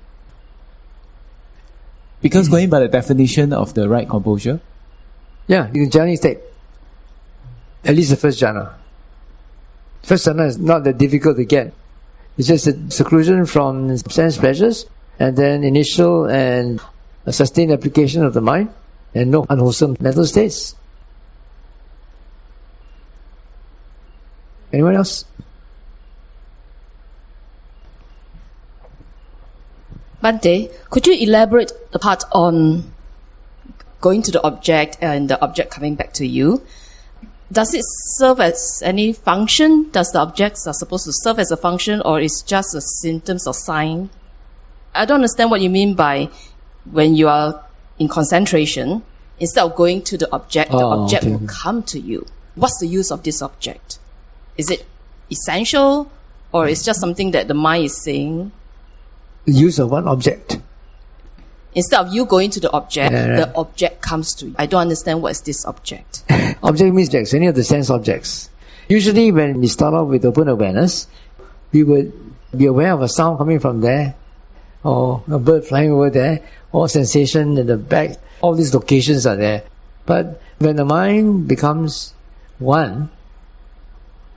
Because mm-hmm. going by the definition of the right composure? Yeah, in jhanic state. At least the first jhana. First jhana is not that difficult to get. It's just a seclusion from sense pleasures and then initial and sustained application of the mind and no unwholesome mental states. Anyone else? Bhante, could you elaborate the part on going to the object and the object coming back to you? Does it serve as any function? Does the objects are supposed to serve as a function or is just a symptoms or sign? I don't understand what you mean by when you are in concentration, instead of going to the object, the Oh, object okay. will come to you. What's the use of this object? Is it essential or is just something that the mind is saying? The use of one object. Instead of you going to the object, Yeah, right. the object comes to you. I don't understand what is this object. [LAUGHS] Object means objects, any of the sense objects. Usually when we start off with open awareness, we would be aware of a sound coming from there, or a bird flying over there, or sensation in the back. All these locations are there. But when the mind becomes one,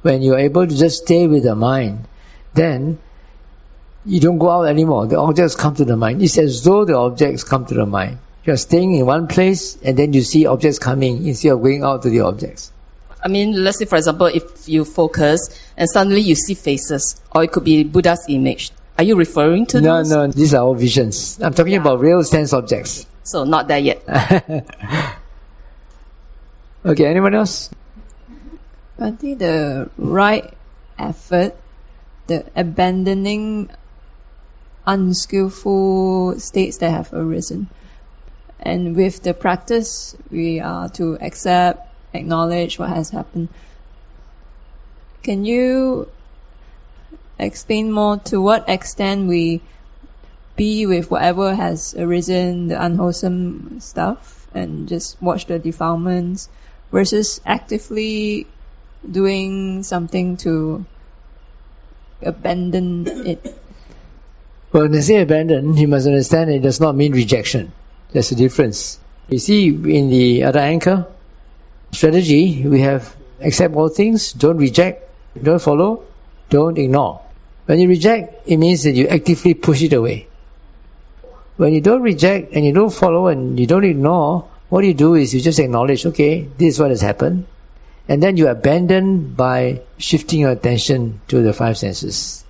when you're able to just stay with the mind, then you don't go out anymore. The objects come to the mind. It's as though the objects come to the mind. You're staying in one place and then you see objects coming instead of going out to the objects. I mean, let's say for example, if you focus and suddenly you see faces, or it could be Buddha's image. Are you referring to No, those? no, these are all visions. I'm talking about real sense objects. So not there yet. [LAUGHS] okay, anyone else? I think the right effort, the abandoning unskillful states that have arisen. And with the practice, we are to accept, acknowledge what has happened. Can you explain more to what extent we be with whatever has arisen, the unwholesome stuff, and just watch the defilements, versus actively doing something to abandon it? Well, when they say abandon, you must understand it does not mean rejection. There's a difference. You see, in the other anchor strategy, we have accept all things, don't reject, don't follow, don't ignore. When you reject, it means that you actively push it away. When you don't reject and you don't follow and you don't ignore, what you do is you just acknowledge, okay, this is what has happened. And then you abandon by shifting your attention to the five senses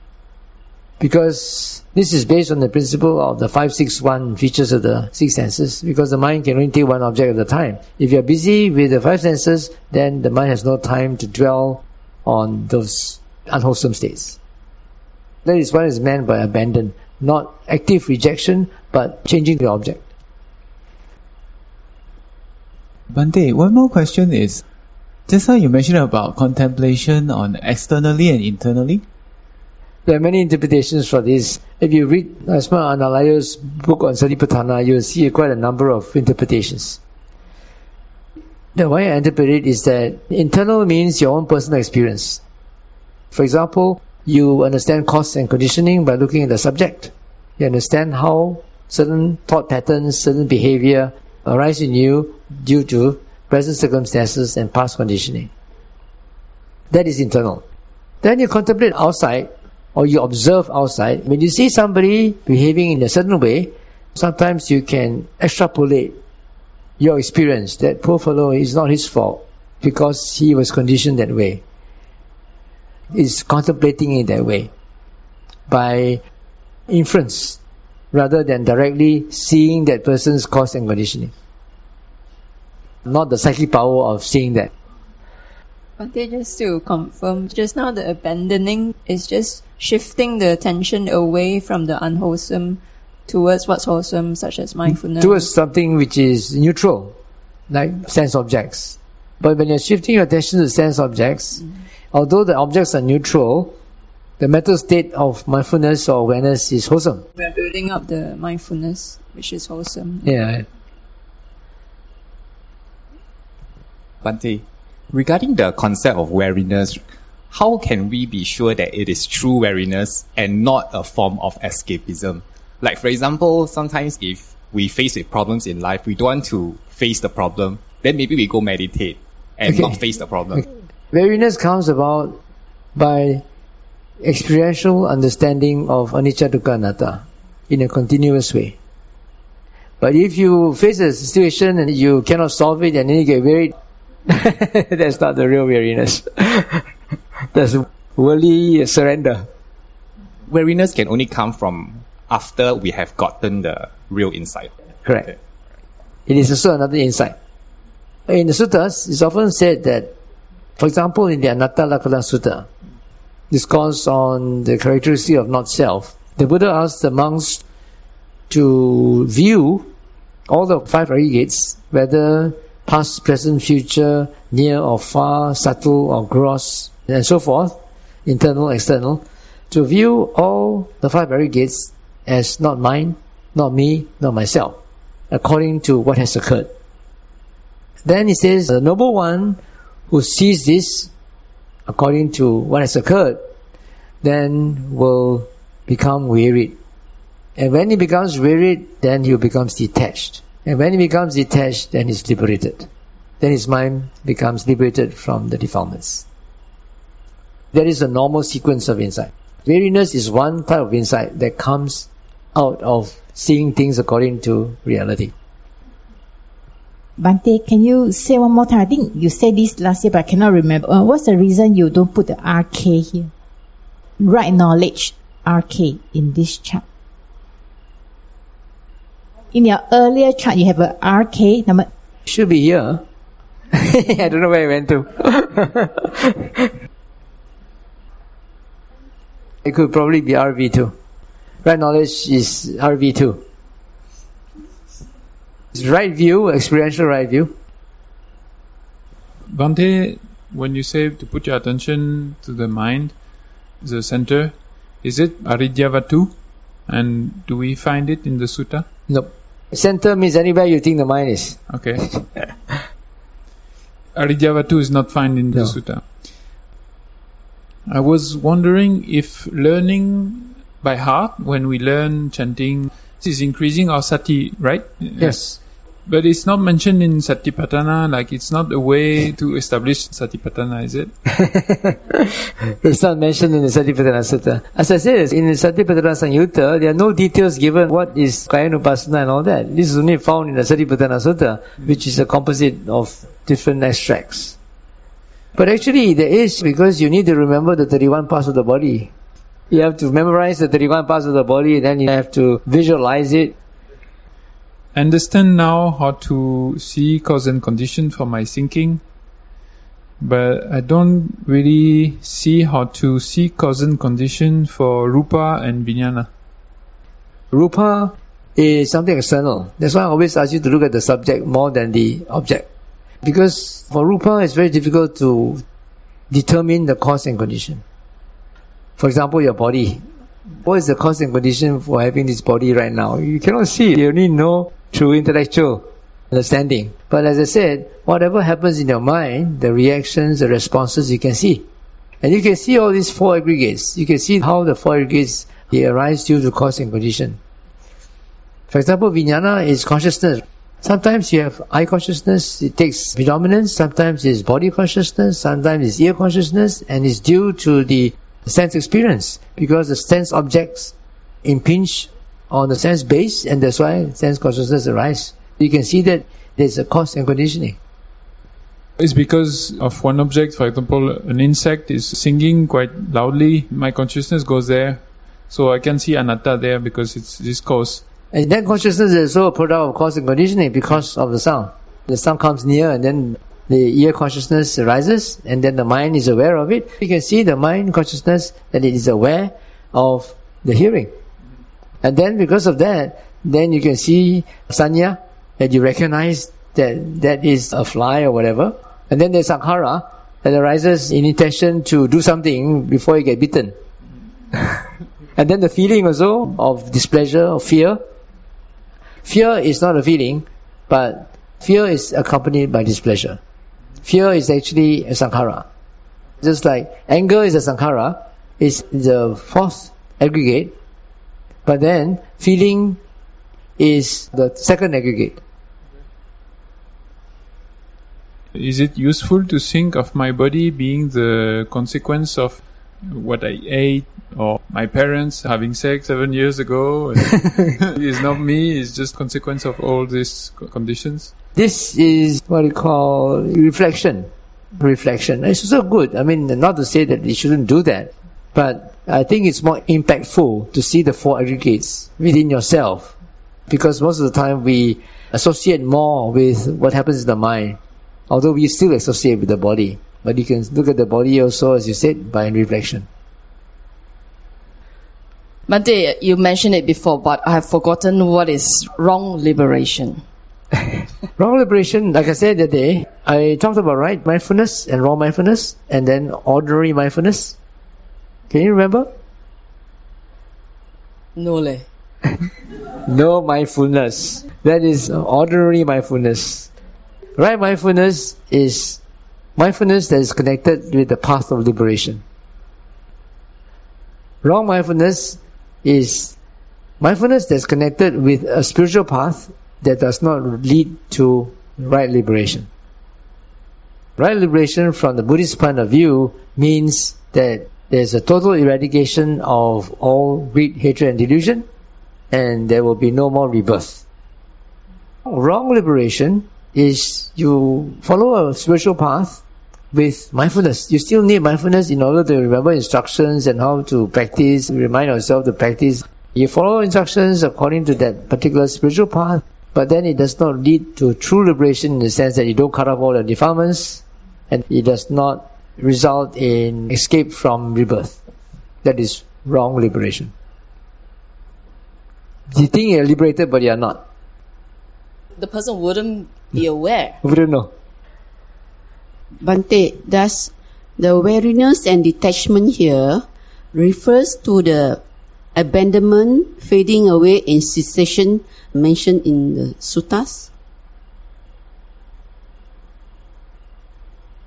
because this is based on the principle of the 561 features of the six senses because the mind can only take one object at a time. If you're busy with the five senses, then the mind has no time to dwell on those unwholesome states. That is what is meant by abandon, not active rejection, but changing the object. Bhante, one more question is, just now you mentioned about contemplation on externally and internally. There are many interpretations for this. If you read Asma Analayo's book on Satipatthana, you will see quite a number of interpretations. The way I interpret it is that internal means your own personal experience. For example, you understand cause and conditioning by looking at the subject. You understand how certain thought patterns, certain behavior arise in you due to present circumstances and past conditioning. That is internal. Then you contemplate outside or you observe outside. When you see somebody behaving in a certain way, sometimes you can extrapolate your experience that poor fellow is not his fault because he was conditioned that way. Is contemplating it that way by inference rather than directly seeing that person's cause and conditioning. Not the psychic power of seeing that. But just to confirm, just now the abandoning is just shifting the attention away from the unwholesome towards what's wholesome, such as mindfulness. towards something which is neutral, like sense objects. But when you're shifting your attention to sense objects, mm-hmm. Although the objects are neutral, the mental state of mindfulness or awareness is wholesome. We're building up the mindfulness, which is wholesome. Yeah. Bhante, regarding the concept of wariness, how can we be sure that it is true wariness and not a form of escapism? Like, for example, sometimes if we face with problems in life, we don't want to face the problem, then maybe we go meditate and Okay. not face the problem. Wariness comes about by experiential understanding of anicca dukkha anatta in a continuous way. But if you face a situation and you cannot solve it and then you get wearied, [LAUGHS] that's not the real weariness. [LAUGHS] that's worldly surrender. Weariness can only come from after we have gotten the real insight. Correct. Okay. It is also another insight. In the suttas, it's often said that, for example, in the Anatta Lakkhana Sutta, discourse on the characteristic of not self, the Buddha asked the monks to view all the five aggregates, whether past, present, future, near or far, subtle or gross, and so forth, internal, external, to view all the five aggregates as not mine, not me, not myself, according to what has occurred. Then he says, the noble one who sees this according to what has occurred, then will become wearied. And when he becomes wearied, then he becomes detached. And when he becomes detached, then he's liberated. Then his mind becomes liberated from the defilements. That is a normal sequence of insight. Weariness is one type of insight that comes out of seeing things according to reality. Bhante, can you say one more time? I think you said this last year, but I cannot remember. Uh, what's the reason you don't put the RK here? Right knowledge, RK, in this chart. In your earlier chart, you have a RK number. Should be here. [LAUGHS] I don't know where it went to. [LAUGHS] it could probably be RV2. Right knowledge is RV2. It's right view, experiential right view. Bhante, when you say to put your attention to the mind, the center, is it Hadayavatthu? And do we find it in the sutta? No. Center means anywhere you think the mind is. Okay. Hadayavatthu is not found in the No. sutta. I was wondering if learning by heart, when we learn chanting, is increasing our sati, right? Yes. But it's not mentioned in Satipatthana, like it's not a way to establish Satipatthana, is it? [LAUGHS] it's not mentioned in the Satipatthana Sutta. As I said, in the Satipatthana Samyutta, there are no details given what is Kayanupassana and all that. This is only found in the Satipatthana Sutta, which is a composite of different extracts. But actually, there is because you need to remember the 31 parts of the body. You have to memorize the 31 parts of the body, then you have to visualize it. Understand now how to see cause and condition for my thinking, but I don't really see how to see cause and condition for rupa and vijnana. Rupa is something external. That's why I always ask you to look at the subject more than the object. Because for Rupa, it's very difficult to determine the cause and condition. For example, your body. What is the cause and condition for having this body right now? You cannot see. You only know through intellectual understanding. But as I said, whatever happens in your mind, the reactions, the responses, you can see. And you can see all these four aggregates. You can see how the four aggregates they arise due to cause and condition. For example, vijnana is consciousness. Sometimes you have eye consciousness, it takes predominance. Sometimes it's body consciousness. Sometimes it's ear consciousness, and it's due to the sense experience because the sense objects impinge on the sense base, and that's why sense consciousness arises. You can see that there's a cause and conditioning. It's because of one object, for example, an insect is singing quite loudly, my consciousness goes there. So I can see anatta there because it's this cause. And that consciousness is also a product of cause and conditioning because of the sound. The sound comes near and then the ear consciousness arises and then the mind is aware of it. You can see the mind consciousness that it is aware of the hearing. And then because of that, then you can see sanya, that you recognize that that is a fly or whatever. And then there's sankhara that arises in intention to do something before you get bitten. [LAUGHS] and then the feeling also of displeasure, of fear, Fear is not a feeling, but fear is accompanied by displeasure. Fear is actually a sankhara. Just like anger is a sankhara, it's the fourth aggregate, but then feeling is the second aggregate. Is it useful to think of my body being the consequence of what I ate or my parents having sex seven years ago? [LAUGHS] it's not me, it's just consequence of all these conditions. This is what we call reflection. Reflection. It's also good. I mean, not to say that you shouldn't do that. But I think it's more impactful to see the four aggregates within yourself. Because most of the time we associate more with what happens in the mind. Although we still associate with the body. But you can look at the body also, as you said, by reflection. Bhante, you mentioned it before, but I have forgotten what is wrong liberation. [LAUGHS] Wrong liberation, like I said the day, I talked about right mindfulness and wrong mindfulness, and then ordinary mindfulness. Can you remember? No leh. [LAUGHS] No mindfulness. That is ordinary mindfulness. Right mindfulness is mindfulness that is connected with the path of liberation. Wrong mindfulness is mindfulness that's connected with a spiritual path that does not lead to right liberation. Right liberation from the Buddhist point of view means that there's a total eradication of all greed, hatred and delusion and there will be no more rebirth. Wrong liberation is you follow a spiritual path with mindfulness. You still need mindfulness in order to remember instructions and how to practice, remind yourself to practice. You follow instructions according to that particular spiritual path, but then it does not lead to true liberation in the sense that you don't cut off all the defilements, and it does not result in escape from rebirth. That is wrong liberation. You think you're liberated, but you're not. The person wouldn't be aware. We don't know. Bhante, does the wariness and detachment here refers to the abandonment, fading away, and cessation mentioned in the suttas?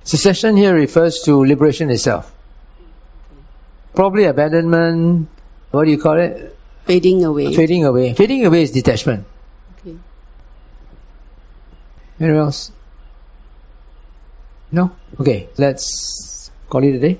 Cessation here refers to liberation itself. Probably abandonment, what do you call it? Fading away. Fading away. Fading away is detachment. Okay. Anyone else? No? Okay, let's call it a day.